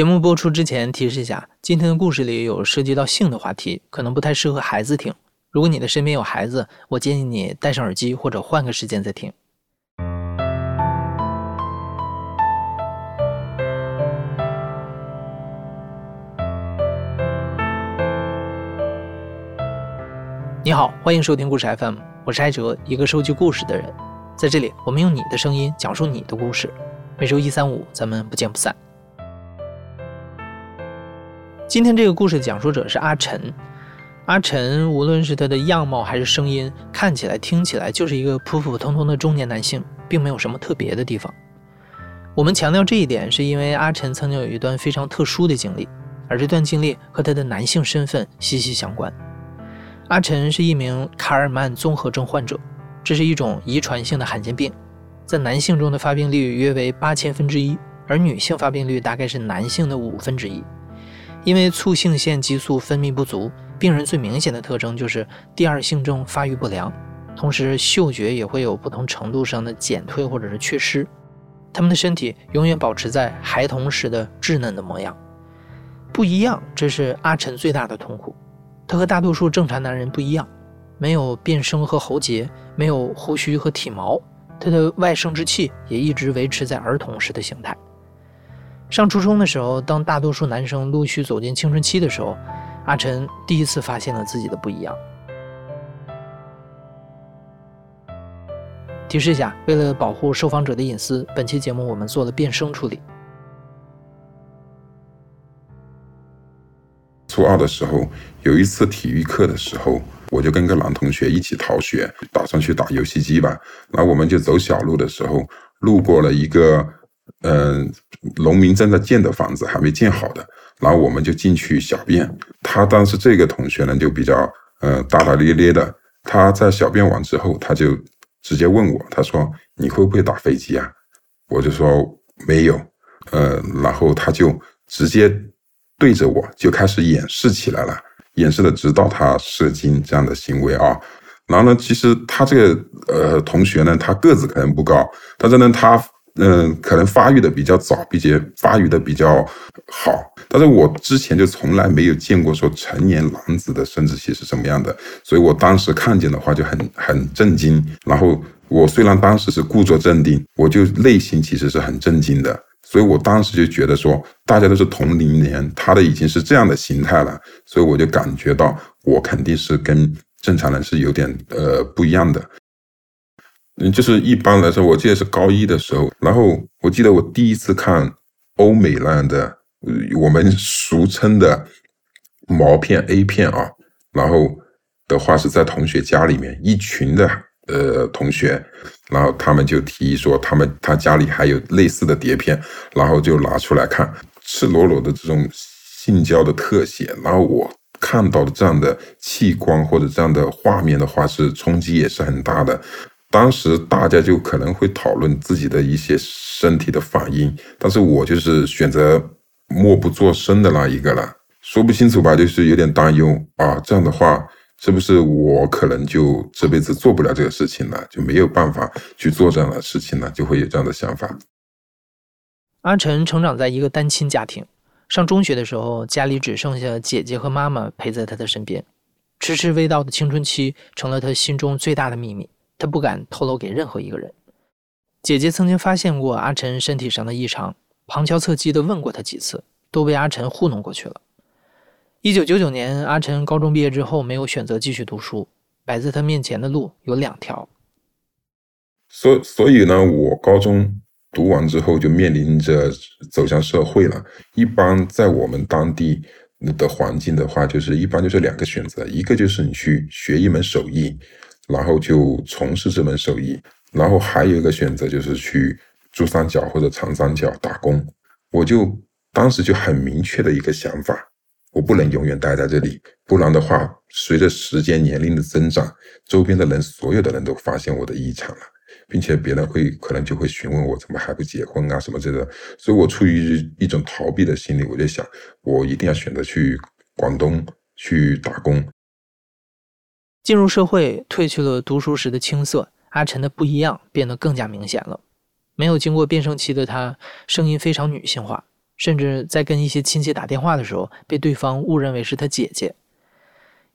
节目播出之前提示一下，今天的故事里有涉及到性的话题，可能不太适合孩子听。如果你的身边有孩子，我建议你戴上耳机或者换个时间再听。你好，欢迎收听故事 FM，我是艾哲，一个收集故事的人。在这里，我们用你的声音讲述你的故事。每周一、三、五，咱们不见不散。今天这个故事讲述者是阿晨。阿晨无论是他的样貌还是声音，看起来、听起来就是一个普普通通的中年男性，并没有什么特别的地方。我们强调这一点，是因为阿晨曾经有一段非常特殊的经历，而这段经历和他的男性身份息息相关。阿晨是一名卡尔曼综合症患者，这是一种遗传性的罕见病，在男性中的发病率约为八千分之一，而女性发病率大概是男性的五分之一。因为促性腺激素分泌不足，病人最明显的特征就是第二性征发育不良，同时嗅觉也会有不同程度上的减退或者是缺失。他们的身体永远保持在孩童时的稚嫩的模样，不一样，这是阿晨最大的痛苦。他和大多数正常男人不一样，没有变声和喉结，没有胡须和体毛，他的外生殖器也一直维持在儿童时的形态。上初中的时候，当大多数男生陆续走进青春期的时候，阿晨第一次发现了自己的不一样。提示一下，为了保护受访者的隐私，本期节目我们做了变声处理。初二的时候，有一次体育课的时候，我就跟个男同学一起逃学，打算去打游戏机吧。然后我们就走小路的时候，路过了一个。嗯，农民正在建的房子还没建好的，然后我们就进去小便。他当时这个同学呢就比较呃大大咧咧的，他在小便完之后，他就直接问我，他说你会不会打飞机啊？我就说没有，呃，然后他就直接对着我就开始演示起来了，演示的直到他射精这样的行为啊。然后呢，其实他这个呃同学呢，他个子可能不高，但是呢他。嗯，可能发育的比较早，并且发育的比较好，但是我之前就从来没有见过说成年男子的生殖器是什么样的，所以我当时看见的话就很很震惊。然后我虽然当时是故作镇定，我就内心其实是很震惊的，所以我当时就觉得说大家都是同龄人，他的已经是这样的形态了，所以我就感觉到我肯定是跟正常人是有点呃不一样的。嗯，就是一般来说，我记得是高一的时候，然后我记得我第一次看欧美那样的，我们俗称的毛片 A 片啊，然后的话是在同学家里面，一群的呃同学，然后他们就提议说，他们他家里还有类似的碟片，然后就拿出来看，赤裸裸的这种性交的特写，然后我看到的这样的器官或者这样的画面的话，是冲击也是很大的。当时大家就可能会讨论自己的一些身体的反应，但是我就是选择默不作声的那一个了。说不清楚吧，就是有点担忧啊。这样的话，是不是我可能就这辈子做不了这个事情了，就没有办法去做这样的事情了，就会有这样的想法。阿晨成长在一个单亲家庭，上中学的时候，家里只剩下姐姐和妈妈陪在他的身边。迟迟未到的青春期成了他心中最大的秘密。他不敢透露给任何一个人。姐姐曾经发现过阿晨身体上的异常，旁敲侧击地问过他几次，都被阿晨糊弄过去了。一九九九年，阿晨高中毕业之后，没有选择继续读书，摆在他面前的路有两条。所所以呢，我高中读完之后就面临着走向社会了。一般在我们当地的环境的话，就是一般就是两个选择，一个就是你去学一门手艺。然后就从事这门手艺，然后还有一个选择就是去珠三角或者长三角打工。我就当时就很明确的一个想法，我不能永远待在这里，不然的话，随着时间年龄的增长，周边的人所有的人都发现我的异常了，并且别人会可能就会询问我怎么还不结婚啊什么之类的。所以我出于一种逃避的心理，我就想，我一定要选择去广东去打工。进入社会，褪去了读书时的青涩，阿晨的不一样变得更加明显了。没有经过变声期的他，声音非常女性化，甚至在跟一些亲戚打电话的时候，被对方误认为是他姐姐。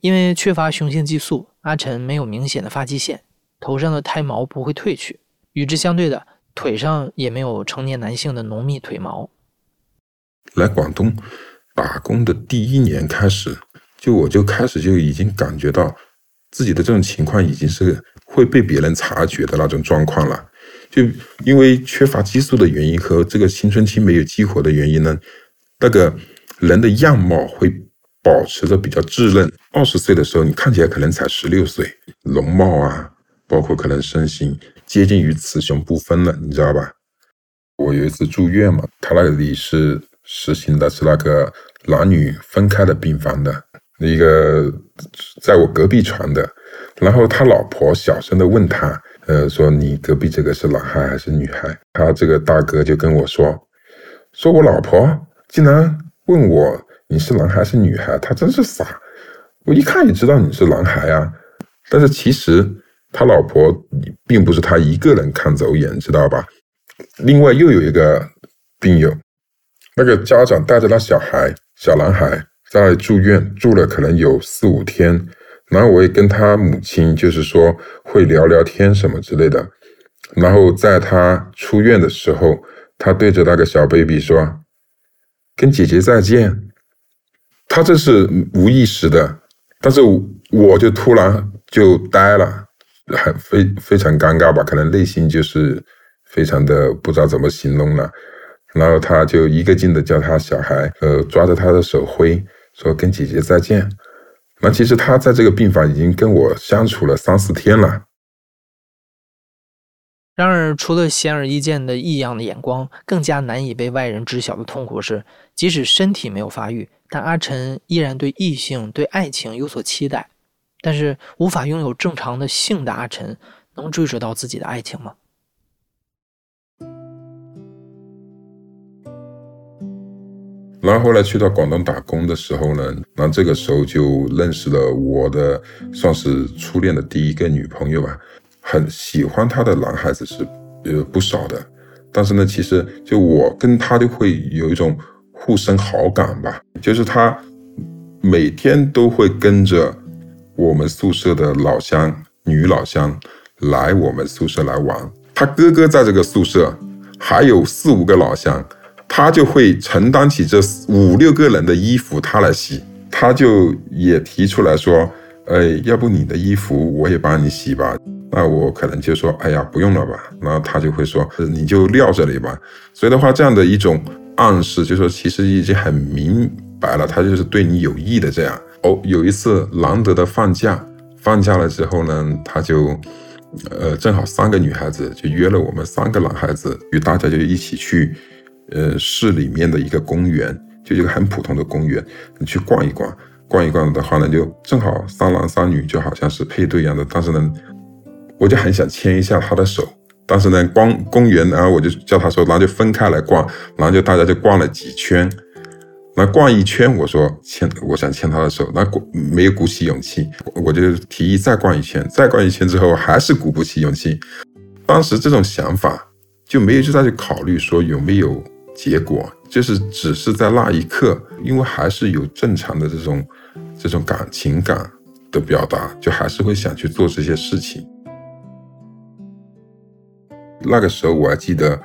因为缺乏雄性激素，阿晨没有明显的发际线，头上的胎毛不会褪去，与之相对的，腿上也没有成年男性的浓密腿毛。来广东打工的第一年开始，就我就开始就已经感觉到自己的这种情况已经是会被别人察觉的那种状况了。就因为缺乏激素的原因和这个青春期没有激活的原因呢，那个人的样貌会保持着比较稚嫩。二十岁的时候，你看起来可能才十六岁，容貌啊，包括可能身形接近于雌雄不分了，你知道吧？我有一次住院嘛，他那里是实行的是那个男女分开的病房的，一个在我隔壁床的，然后他老婆小声的问他。呃，说你隔壁这个是男孩还是女孩？他这个大哥就跟我说，说我老婆竟然问我你是男孩是女孩，他真是傻。我一看也知道你是男孩啊，但是其实他老婆并不是他一个人看走眼，知道吧？另外又有一个病友，那个家长带着那小孩小男孩在住院住了可能有四五天。然后我也跟他母亲，就是说会聊聊天什么之类的。然后在他出院的时候，他对着那个小 baby 说：“跟姐姐再见。”他这是无意识的，但是我就突然就呆了，很非非常尴尬吧？可能内心就是非常的不知道怎么形容了。然后他就一个劲的叫他小孩，呃，抓着他的手挥说：“跟姐姐再见。”那其实他在这个病房已经跟我相处了三四天了。然而，除了显而易见的异样的眼光，更加难以被外人知晓的痛苦是，即使身体没有发育，但阿晨依然对异性、对爱情有所期待。但是，无法拥有正常的性的阿晨，能追逐到自己的爱情吗？然后后来去到广东打工的时候呢，然后这个时候就认识了我的算是初恋的第一个女朋友吧。很喜欢她的男孩子是呃不少的，但是呢，其实就我跟她就会有一种互生好感吧。就是她每天都会跟着我们宿舍的老乡女老乡来我们宿舍来玩。她哥哥在这个宿舍还有四五个老乡。他就会承担起这五六个人的衣服，他来洗。他就也提出来说：“哎，要不你的衣服我也帮你洗吧？”那我可能就说：“哎呀，不用了吧。”然后他就会说：“你就撂这里吧。”所以的话，这样的一种暗示，就说其实已经很明白了，他就是对你有意的这样。哦，有一次难得的放假，放假了之后呢，他就，呃，正好三个女孩子就约了我们三个男孩子，与大家就一起去。呃，市里面的一个公园，就一个很普通的公园，你去逛一逛，逛一逛的话呢，就正好三男三女，就好像是配对一样的。但是呢，我就很想牵一下他的手，但是呢，逛公园，然后我就叫他说，然后就分开来逛，然后就大家就逛了几圈，那逛一圈，我说牵，我想牵他的手，那鼓没有鼓起勇气，我就提议再逛一圈，再逛一圈之后还是鼓不起勇气。当时这种想法就没有就再去考虑说有没有。结果就是只是在那一刻，因为还是有正常的这种这种感情感的表达，就还是会想去做这些事情。那个时候我还记得，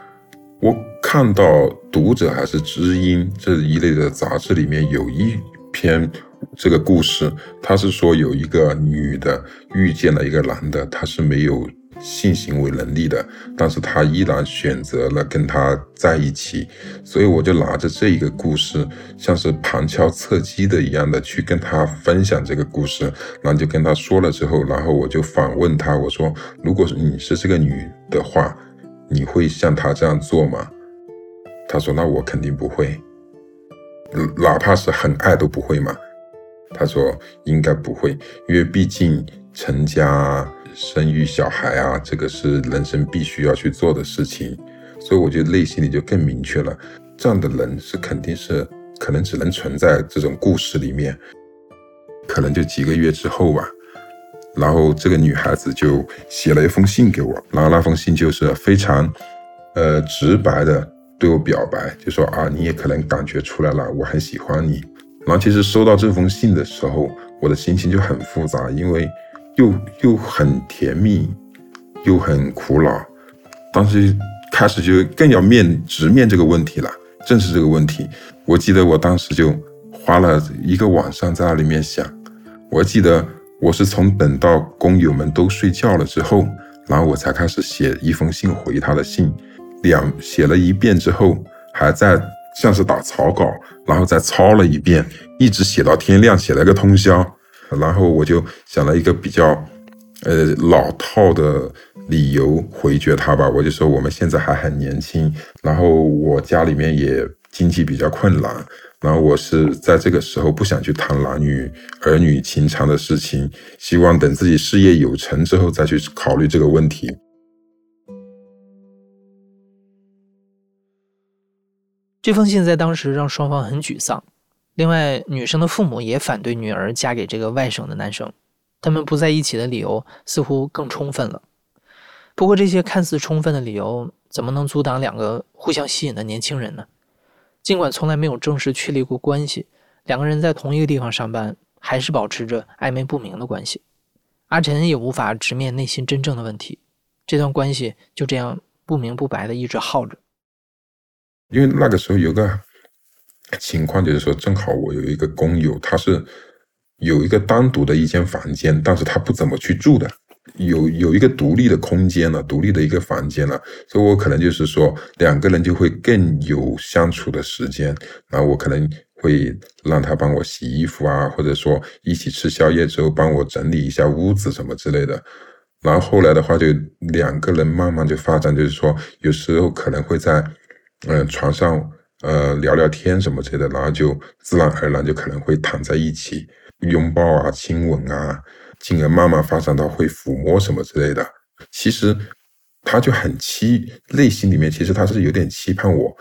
我看到《读者》还是《知音》这一类的杂志里面有一篇这个故事，他是说有一个女的遇见了一个男的，他是没有。性行为能力的，但是他依然选择了跟他在一起，所以我就拿着这一个故事，像是旁敲侧击的一样的去跟他分享这个故事，然后就跟他说了之后，然后我就反问他，我说，如果你是这个女的话，你会像他这样做吗？他说，那我肯定不会，哪怕是很爱都不会嘛。他说应该不会，因为毕竟成家。生育小孩啊，这个是人生必须要去做的事情，所以我觉得内心里就更明确了，这样的人是肯定是可能只能存在这种故事里面，可能就几个月之后吧，然后这个女孩子就写了一封信给我，然后那封信就是非常，呃直白的对我表白，就说啊，你也可能感觉出来了，我很喜欢你。然后其实收到这封信的时候，我的心情就很复杂，因为又又很甜蜜，又很苦恼。当时开始就更要面直面这个问题了，正视这个问题。我记得我当时就花了一个晚上在那里面想。我记得我是从等到工友们都睡觉了之后，然后我才开始写一封信回他的信。两写了一遍之后，还在像是打草稿，然后再抄了一遍，一直写到天亮，写了个通宵。然后我就想了一个比较，呃，老套的理由回绝他吧。我就说我们现在还很年轻，然后我家里面也经济比较困难，然后我是在这个时候不想去谈男女儿女情长的事情，希望等自己事业有成之后再去考虑这个问题。这封信在当时让双方很沮丧。另外，女生的父母也反对女儿嫁给这个外省的男生，他们不在一起的理由似乎更充分了。不过，这些看似充分的理由，怎么能阻挡两个互相吸引的年轻人呢？尽管从来没有正式确立过关系，两个人在同一个地方上班，还是保持着暧昧不明的关系。阿晨也无法直面内心真正的问题，这段关系就这样不明不白的一直耗着。因为那个时候有个情况，就是说，正好我有一个工友，他是有一个单独的一间房间，但是他不怎么去住的，有有一个独立的空间了，独立的一个房间了，所以我可能就是说，两个人就会更有相处的时间，然后我可能会让他帮我洗衣服啊，或者说一起吃宵夜之后帮我整理一下屋子什么之类的，然后后来的话就两个人慢慢就发展，就是说有时候可能会在。嗯，床上呃聊聊天什么之类的，然后就自然而然就可能会躺在一起拥抱啊、亲吻啊，进而慢慢发展到会抚摸什么之类的。其实他就很期内心里面，其实他是有点期盼我，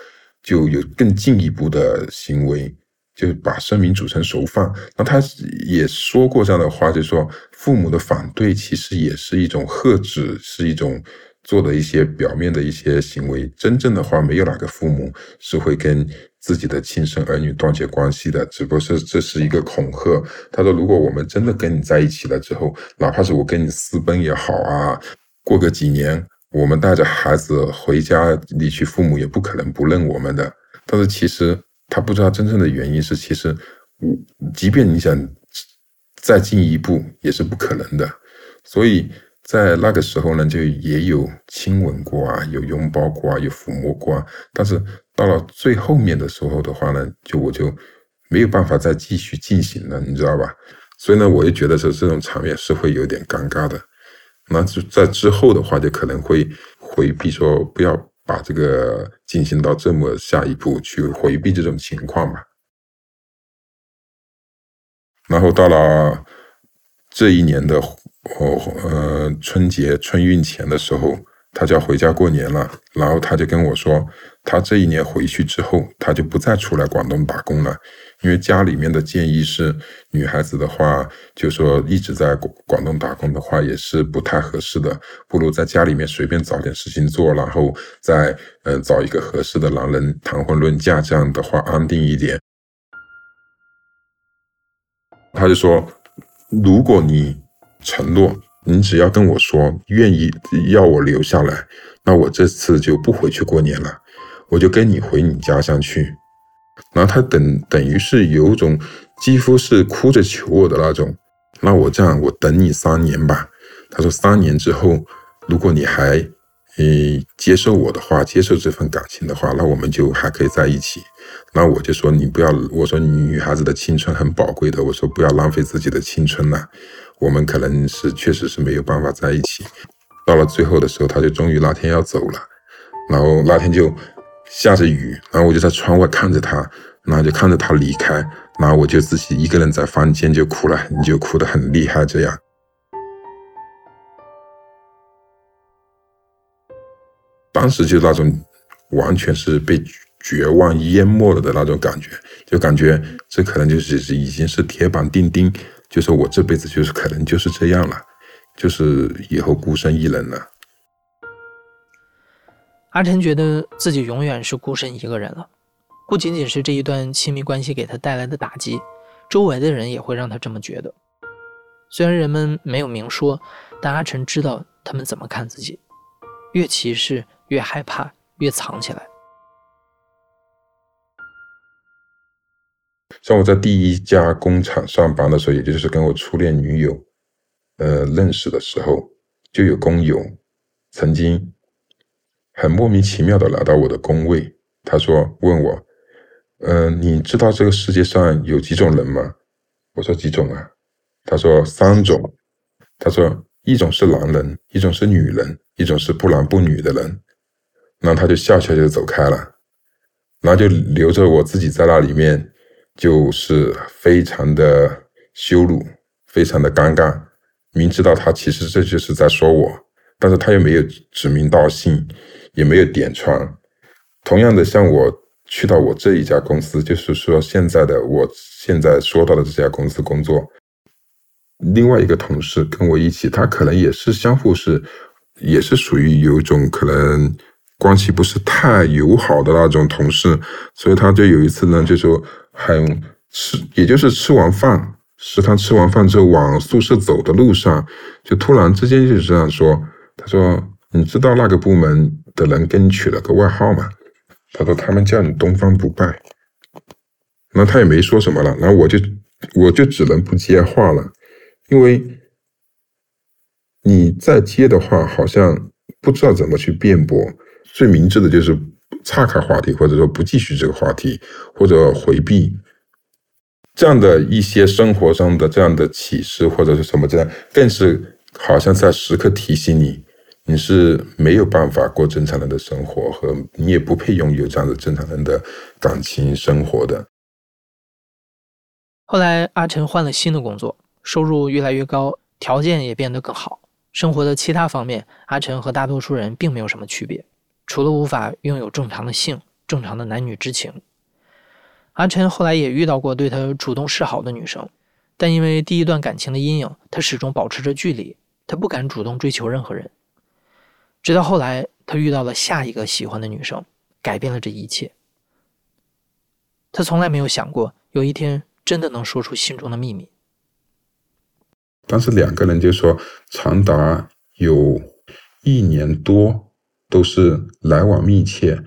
就有更进一步的行为，就把生米煮成熟饭。那他也说过这样的话，就说父母的反对其实也是一种呵止，是一种。做的一些表面的一些行为，真正的话，没有哪个父母是会跟自己的亲生儿女断绝关系的，只不过是这是一个恐吓。他说，如果我们真的跟你在一起了之后，哪怕是我跟你私奔也好啊，过个几年，我们带着孩子回家离去，父母也不可能不认我们的。但是其实他不知道真正的原因是，其实我即便你想再进一步，也是不可能的。所以。在那个时候呢，就也有亲吻过啊，有拥抱过啊，有抚摸过啊。但是到了最后面的时候的话呢，就我就没有办法再继续进行了，你知道吧？所以呢，我就觉得说这种场面是会有点尴尬的。那就在之后的话，就可能会回避说不要把这个进行到这么下一步去回避这种情况吧。然后到了这一年的。哦，呃，春节春运前的时候，他就要回家过年了。然后他就跟我说，他这一年回去之后，他就不再出来广东打工了，因为家里面的建议是，女孩子的话，就说一直在广广东打工的话，也是不太合适的，不如在家里面随便找点事情做，然后再嗯找一个合适的男人谈婚论嫁，这样的话安定一点。他就说，如果你。承诺，你只要跟我说愿意要我留下来，那我这次就不回去过年了，我就跟你回你家乡去。然后他等等于是有种几乎是哭着求我的那种。那我这样，我等你三年吧。他说三年之后，如果你还嗯接受我的话，接受这份感情的话，那我们就还可以在一起。那我就说你不要，我说女孩子的青春很宝贵的，我说不要浪费自己的青春了。我们可能是确实是没有办法在一起。到了最后的时候，他就终于那天要走了，然后那天就下着雨，然后我就在窗外看着他，然后就看着他离开，然后我就自己一个人在房间就哭了很久，哭得很厉害，这样。当时就那种完全是被绝望淹没了的那种感觉，就感觉这可能就是已经是铁板钉钉。就说我这辈子就是可能就是这样了，就是以后孤身一人了。阿晨觉得自己永远是孤身一个人了，不仅仅是这一段亲密关系给他带来的打击，周围的人也会让他这么觉得。虽然人们没有明说，但阿晨知道他们怎么看自己，越歧视越害怕，越藏起来。像我在第一家工厂上班的时候，也就是跟我初恋女友，呃，认识的时候，就有工友曾经。很莫名其妙的来到我的工位，他说：“问我，嗯，你知道这个世界上有几种人吗？”我说：“几种啊？”他说：“三种。”他说：“一种是男人，一种是女人，一种是不男不女的人。”然后他就笑笑就走开了，然后就留着我自己在那里面，就是非常的羞辱，非常的尴尬。明知道他其实这就是在说我，但是他又没有指名道姓。也没有点穿。同样的，像我去到我这一家公司，就是说现在的我现在说到的这家公司工作，另外一个同事跟我一起，他可能也是相互是，也是属于有一种可能关系不是太友好的那种同事，所以他就有一次呢，就说很吃，也就是吃完饭，食堂吃完饭之后往宿舍走的路上，就突然之间就这样说，他说。你知道那个部门的人给你取了个外号吗？他说他们叫你东方不败。那他也没说什么了，然后我就我就只能不接话了，因为你再接的话，好像不知道怎么去辩驳。最明智的就是岔开话题，或者说不继续这个话题，或者回避这样的一些生活上的这样的启示或者是什么这样，更是好像在时刻提醒你。你是没有办法过正常人的生活，和你也不配拥有这样的正常人的感情生活的。后来，阿晨换了新的工作，收入越来越高，条件也变得更好。生活的其他方面，阿晨和大多数人并没有什么区别，除了无法拥有正常的性、正常的男女之情。阿晨后来也遇到过对他主动示好的女生，但因为第一段感情的阴影，他始终保持着距离，他不敢主动追求任何人。直到后来，他遇到了下一个喜欢的女生，改变了这一切。他从来没有想过有一天真的能说出心中的秘密。当时两个人就说，长达有一年多都是来往密切，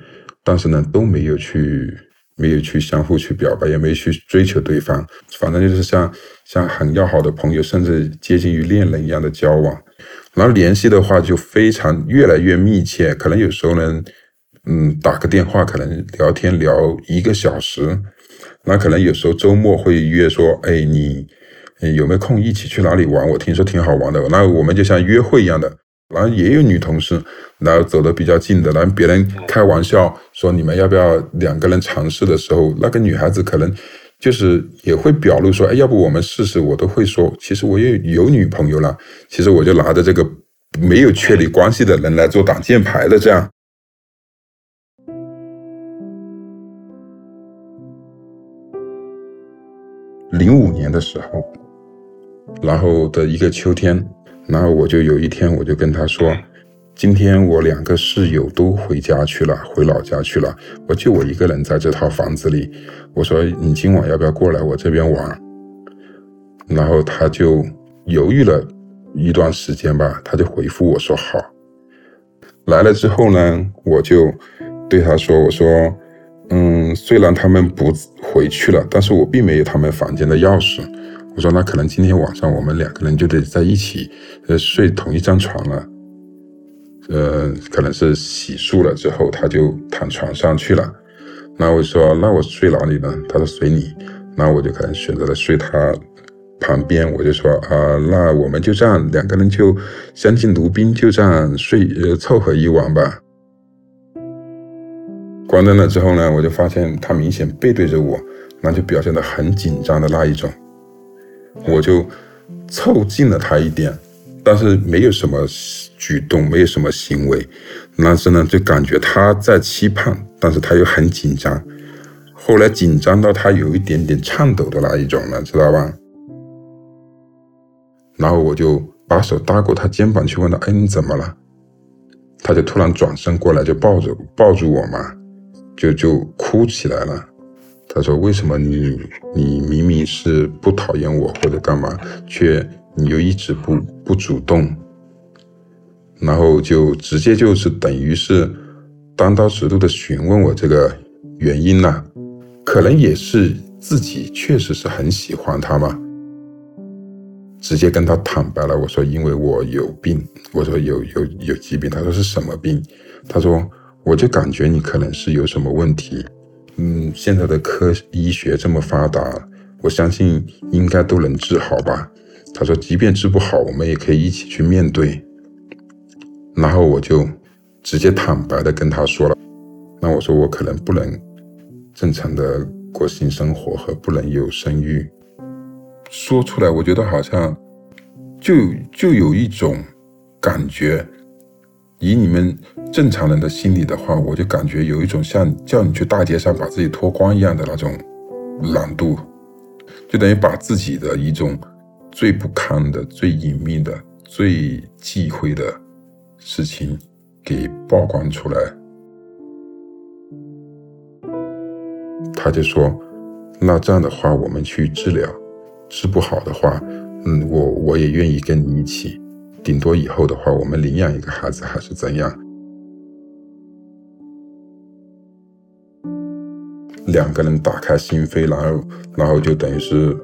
但是呢都没有去没有去相互去表白，也没去追求对方，反正就是像像很要好的朋友，甚至接近于恋人一样的交往。然后联系的话就非常越来越密切，可能有时候呢，嗯，打个电话可能聊天聊一个小时，那可能有时候周末会约说，哎，你有没有空一起去哪里玩？我听说挺好玩的，那我们就像约会一样的。然后也有女同事，然后走得比较近的，然后别人开玩笑说你们要不要两个人尝试的时候，那个女孩子可能。就是也会表露说，哎，要不我们试试？我都会说，其实我也有女朋友了。其实我就拿着这个没有确立关系的人来做挡箭牌的，这样。零五年的时候，然后的一个秋天，然后我就有一天，我就跟他说。今天我两个室友都回家去了，回老家去了，我就我一个人在这套房子里。我说你今晚要不要过来我这边玩？然后他就犹豫了一段时间吧，他就回复我说好。来了之后呢，我就对他说：“我说，嗯，虽然他们不回去了，但是我并没有他们房间的钥匙。我说那可能今天晚上我们两个人就得在一起，呃，睡同一张床了。”呃，可能是洗漱了之后，他就躺床上去了。那我说，那我睡哪里呢？他说随你。那我就可能选择了睡他旁边。我就说啊，那我们就这样，两个人就相敬如宾，就这样睡呃凑合一晚吧。关灯了之后呢，我就发现他明显背对着我，那就表现得很紧张的那一种。我就凑近了他一点。但是没有什么举动，没有什么行为，但是呢，就感觉他在期盼，但是他又很紧张。后来紧张到他有一点点颤抖的那一种了，知道吧？然后我就把手搭过他肩膀去问他：“哎，你怎么了？”他就突然转身过来，就抱着抱住我嘛，就就哭起来了。他说：“为什么你你明明是不讨厌我或者干嘛，却你又一直不不主动？”然后就直接就是等于是单刀直入的询问我这个原因呢？可能也是自己确实是很喜欢他嘛。直接跟他坦白了，我说因为我有病，我说有有有疾病，他说是什么病？他说我就感觉你可能是有什么问题，嗯，现在的科医学这么发达，我相信应该都能治好吧。他说即便治不好，我们也可以一起去面对。然后我就直接坦白的跟他说了，那我说我可能不能正常的过性生活和不能有生育。说出来，我觉得好像就就有一种感觉，以你们正常人的心理的话，我就感觉有一种像叫你去大街上把自己脱光一样的那种懒惰，就等于把自己的一种最不堪的、最隐秘的、最忌讳的事情给曝光出来。他就说：“那这样的话，我们去治疗。”治不好的话，嗯，我我也愿意跟你一起，顶多以后的话，我们领养一个孩子还是怎样？两个人打开心扉，然后然后就等于是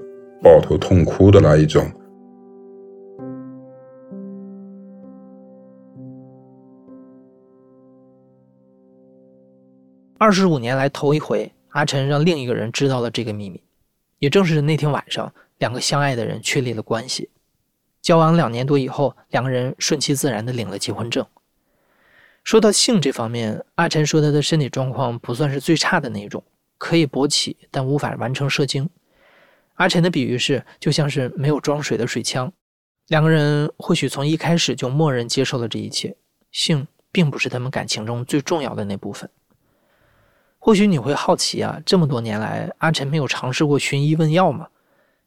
抱头痛哭的那一种。二十五年来头一回，阿晨让另一个人知道了这个秘密，也正是那天晚上。两个相爱的人确立了关系，交往两年多以后，两个人顺其自然的领了结婚证。说到性这方面，阿晨说他的身体状况不算是最差的那种，可以勃起，但无法完成射精。阿晨的比喻是，就像是没有装水的水枪。两个人或许从一开始就默认接受了这一切，性并不是他们感情中最重要的那部分。或许你会好奇啊，这么多年来，阿晨没有尝试过寻医问药吗？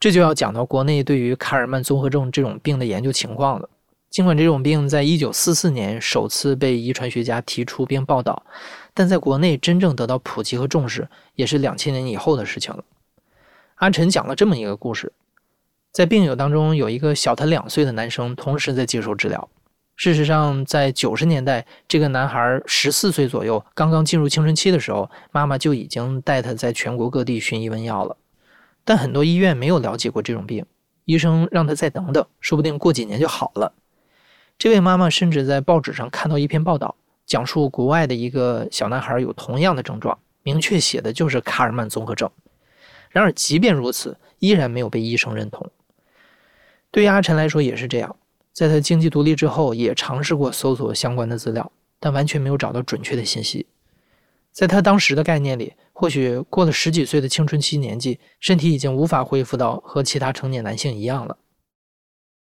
这就要讲到国内对于卡尔曼综合症这种病的研究情况了。尽管这种病在一九四四年首次被遗传学家提出并报道，但在国内真正得到普及和重视，也是两千年以后的事情了。阿晨讲了这么一个故事：在病友当中有一个小他两岁的男生，同时在接受治疗。事实上，在九十年代，这个男孩十四岁左右，刚刚进入青春期的时候，妈妈就已经带他在全国各地寻医问药了。但很多医院没有了解过这种病，医生让他再等等，说不定过几年就好了。这位妈妈甚至在报纸上看到一篇报道，讲述国外的一个小男孩有同样的症状，明确写的就是卡尔曼综合症。然而，即便如此，依然没有被医生认同。对于阿晨来说也是这样，在他经济独立之后，也尝试过搜索相关的资料，但完全没有找到准确的信息。在他当时的概念里，或许过了十几岁的青春期年纪，身体已经无法恢复到和其他成年男性一样了。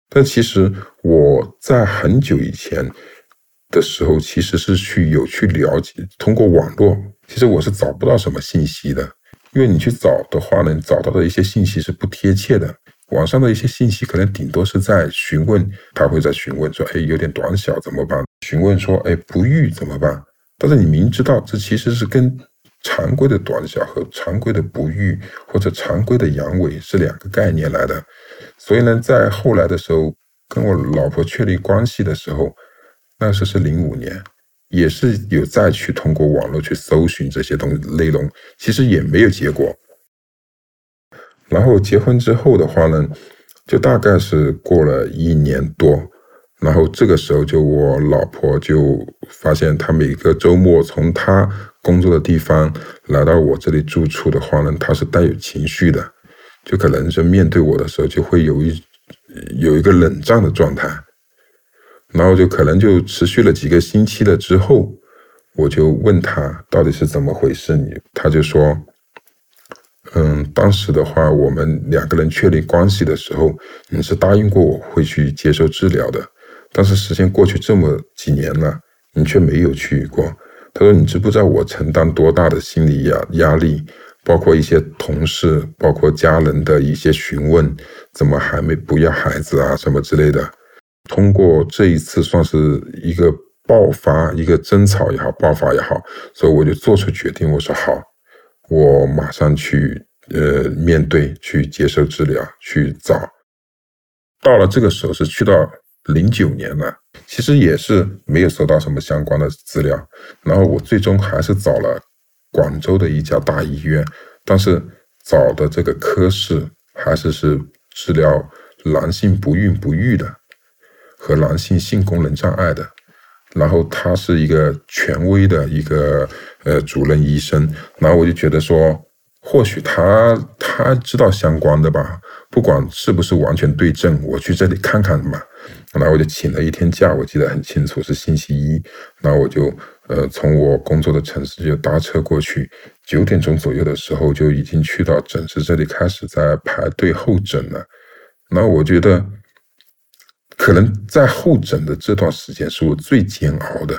但其实我在很久以前的时候，其实是去有去了解，通过网络，其实我是找不到什么信息的，因为你去找的话呢，找到的一些信息是不贴切的。网上的一些信息可能顶多是在询问，他会在询问说：“哎，有点短小怎么办？”询问说：“哎，不育怎么办？”但是你明知道这其实是跟常规的短小和常规的不育或者常规的阳痿是两个概念来的，所以呢，在后来的时候跟我老婆确立关系的时候，那时是零五年，也是有再去通过网络去搜寻这些东西内容，其实也没有结果。然后结婚之后的话呢，就大概是过了一年多。然后这个时候，就我老婆就发现，她每个周末从她工作的地方来到我这里住处的话呢，她是带有情绪的，就可能是面对我的时候就会有一有一个冷战的状态，然后就可能就持续了几个星期了之后，我就问她到底是怎么回事，你她就说，嗯，当时的话，我们两个人确立关系的时候，你是答应过我会去接受治疗的。但是时间过去这么几年了，你却没有去过。他说：“你知不知道我承担多大的心理压压力？包括一些同事，包括家人的一些询问，怎么还没不要孩子啊，什么之类的。通过这一次，算是一个爆发，一个争吵也好，爆发也好，所以我就做出决定，我说好，我马上去呃面对，去接受治疗，去找。到了这个时候是去到零九年了，其实也是没有收到什么相关的资料，然后我最终还是找了广州的一家大医院，但是找的这个科室还是是治疗男性不孕不育的和男性性功能障碍的，然后他是一个权威的一个呃主任医生，然后我就觉得说。或许他他知道相关的吧，不管是不是完全对症，我去这里看看嘛。然后我就请了一天假，我记得很清楚是星期一。然后我就呃从我工作的城市就搭车过去，九点钟左右的时候就已经去到诊室这里开始在排队候诊了。然后我觉得，可能在候诊的这段时间是我最煎熬的。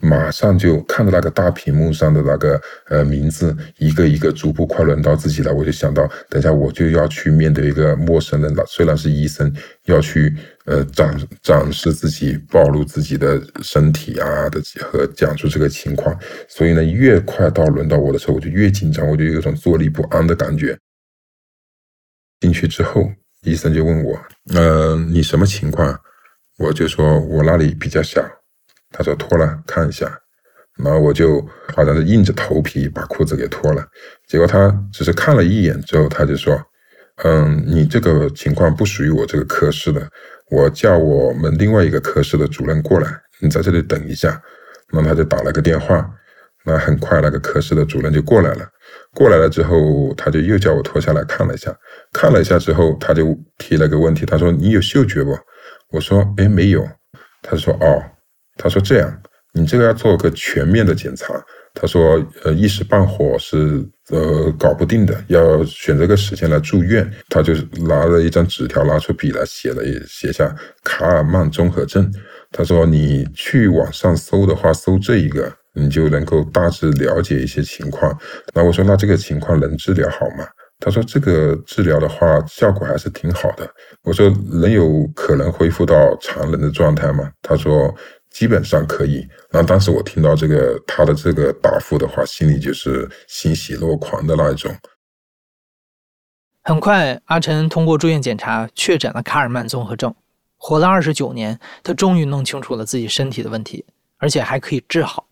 马上就看到那个大屏幕上的那个呃名字，一个一个逐步快轮到自己了，我就想到，等下我就要去面对一个陌生人了。虽然是医生，要去呃展展示自己、暴露自己的身体啊的和讲述这个情况，所以呢，越快到轮到我的时候，我就越紧张，我就有种坐立不安的感觉。进去之后，医生就问我，呃，你什么情况？我就说我那里比较小。他说脱了看一下，然后我就好像是硬着头皮把裤子给脱了。结果他只是看了一眼之后，他就说：“嗯，你这个情况不属于我这个科室的，我叫我们另外一个科室的主任过来，你在这里等一下。”那他就打了个电话，那很快那个科室的主任就过来了。过来了之后，他就又叫我脱下来看了一下，看了一下之后，他就提了个问题，他说：“你有嗅觉不？”我说：“哎，没有。”他说：“哦。”他说：“这样，你这个要做个全面的检查。”他说：“呃，一时半会是呃搞不定的，要选择个时间来住院。”他就拿了一张纸条，拿出笔来写了写下卡尔曼综合症。他说：“你去网上搜的话，搜这一个，你就能够大致了解一些情况。”那我说：“那这个情况能治疗好吗？”他说：“这个治疗的话，效果还是挺好的。”我说：“能有可能恢复到常人的状态吗？”他说。基本上可以。然后当时我听到这个他的这个答复的话，心里就是欣喜若狂的那一种。很快，阿晨通过住院检查确诊了卡尔曼综合症。活了二十九年，他终于弄清楚了自己身体的问题，而且还可以治好。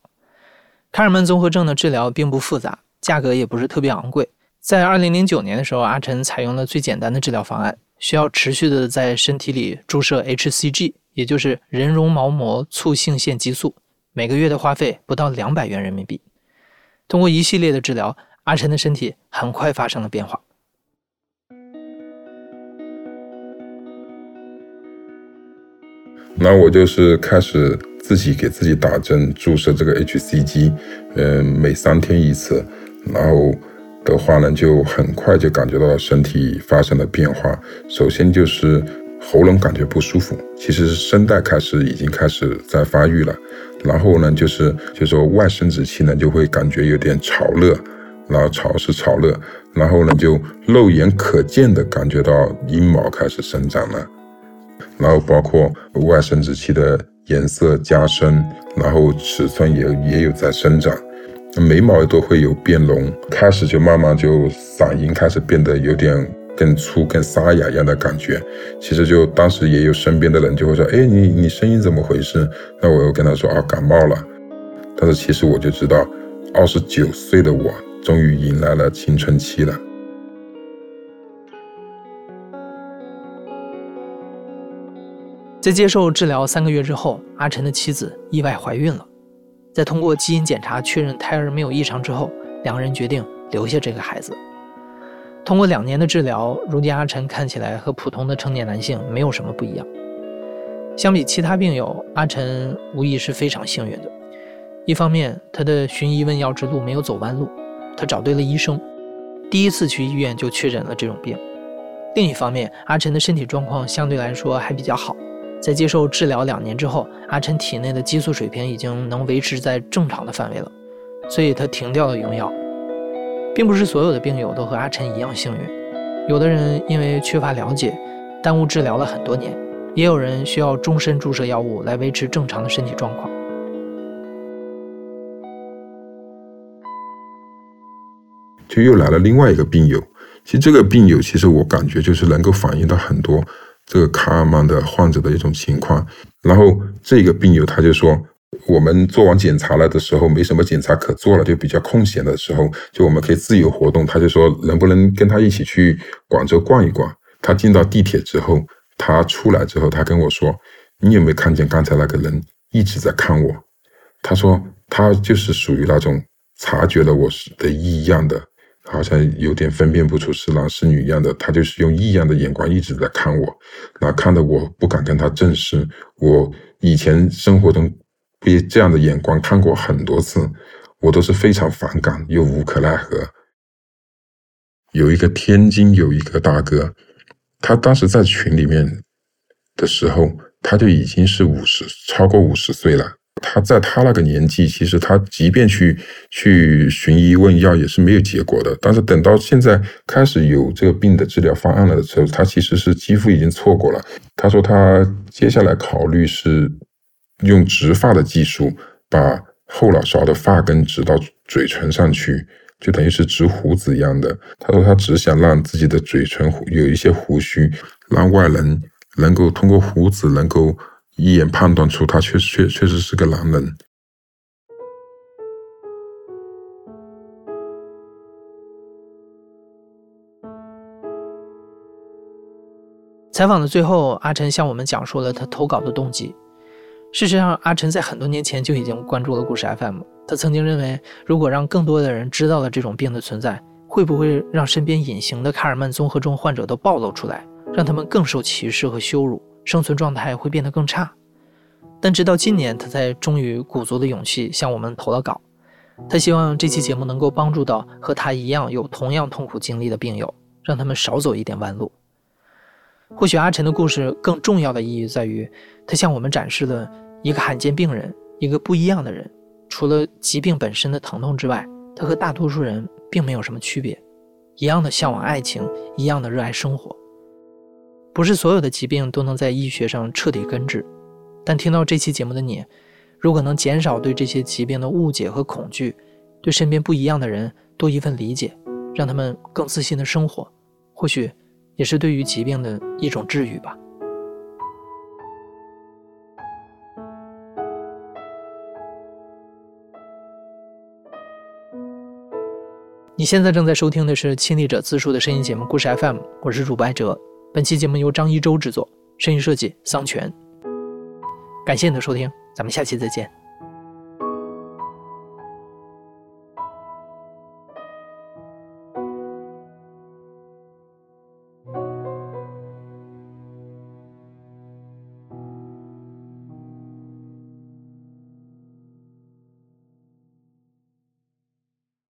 卡尔曼综合症的治疗并不复杂，价格也不是特别昂贵。在二零零九年的时候，阿晨采用了最简单的治疗方案，需要持续的在身体里注射 HCG。也就是人绒毛膜促性腺激素，每个月的花费不到两百元人民币。通过一系列的治疗，阿晨的身体很快发生了变化。那我就是开始自己给自己打针，注射这个 HCG，嗯，每三天一次。然后的话呢，就很快就感觉到身体发生了变化。首先就是。喉咙感觉不舒服，其实声带开始已经开始在发育了。然后呢，就是就说外生殖器呢就会感觉有点潮热，然后潮是潮热，然后呢就肉眼可见的感觉到阴毛开始生长了，然后包括外生殖器的颜色加深，然后尺寸也也有在生长，眉毛都会有变浓，开始就慢慢就嗓音开始变得有点。更粗、更沙哑一样的感觉，其实就当时也有身边的人就会说：“哎，你你声音怎么回事？”那我又跟他说：“啊，感冒了。”但是其实我就知道，二十九岁的我终于迎来了青春期了。在接受治疗三个月之后，阿晨的妻子意外怀孕了。在通过基因检查确认胎儿没有异常之后，两个人决定留下这个孩子。通过两年的治疗，如今阿晨看起来和普通的成年男性没有什么不一样。相比其他病友，阿晨无疑是非常幸运的。一方面，他的寻医问药之路没有走弯路，他找对了医生，第一次去医院就确诊了这种病；另一方面，阿晨的身体状况相对来说还比较好，在接受治疗两年之后，阿晨体内的激素水平已经能维持在正常的范围了，所以他停掉了用药。并不是所有的病友都和阿晨一样幸运。有的人因为缺乏了解耽误治疗了很多年也有人需要终身注射药物来维持正常的身体状况。就又来了另外一个病友其实这个病友其实我感觉就是能够反映到很多这个卡尔曼的患者的一种情况。然后这个病友他就说我们做完检查了的时候，没什么检查可做了，就比较空闲的时候，就我们可以自由活动。他就说，能不能跟他一起去广州逛一逛？他进到地铁之后，他出来之后，他跟我说：“你有没有看见刚才那个人一直在看我？”他说他就是属于那种察觉了我是的异样的。好像有点分辨不出是男是女一样的，他就是用异样的眼光一直在看我，那看得我不敢跟他正视。我以前生活中被这样的眼光看过很多次，我都是非常反感又无可奈何。有一个天津有一个大哥，他当时在群里面的时候，他就已经是五十超过五十岁了。他在他那个年纪，其实他即便去去寻医问药也是没有结果的。但是等到现在开始有这个病的治疗方案了的时候，他其实是几乎已经错过了。他说他接下来考虑是用植发的技术，把后脑勺的发根植到嘴唇上去，就等于是植胡子一样的。他说他只想让自己的嘴唇有一些胡须，让外人能够通过胡子能够。一眼判断出他确确确实是个男人。采访的最后，阿晨向我们讲述了他投稿的动机。事实上，阿晨在很多年前就已经关注了故事 FM。他曾经认为，如果让更多的人知道了这种病的存在，会不会让身边隐形的卡尔曼综合症患者都暴露出来，让他们更受歧视和羞辱？生存状态会变得更差，但直到今年，他才终于鼓足了勇气向我们投了稿。他希望这期节目能够帮助到和他一样有同样痛苦经历的病友，让他们少走一点弯路。或许阿晨的故事更重要的意义在于，他向我们展示了一个罕见病人，一个不一样的人。除了疾病本身的疼痛之外，他和大多数人并没有什么区别，一样的向往爱情，一样的热爱生活。不是所有的疾病都能在医学上彻底根治，但听到这期节目的你，如果能减少对这些疾病的误解和恐惧，对身边不一样的人多一份理解，让他们更自信的生活，或许也是对于疾病的一种治愈吧。你现在正在收听的是《亲历者自述》的声音节目《故事 FM》，我是主播艾哲。本期节目由张一舟制作，声音设计桑泉。感谢你的收听，咱们下期再见。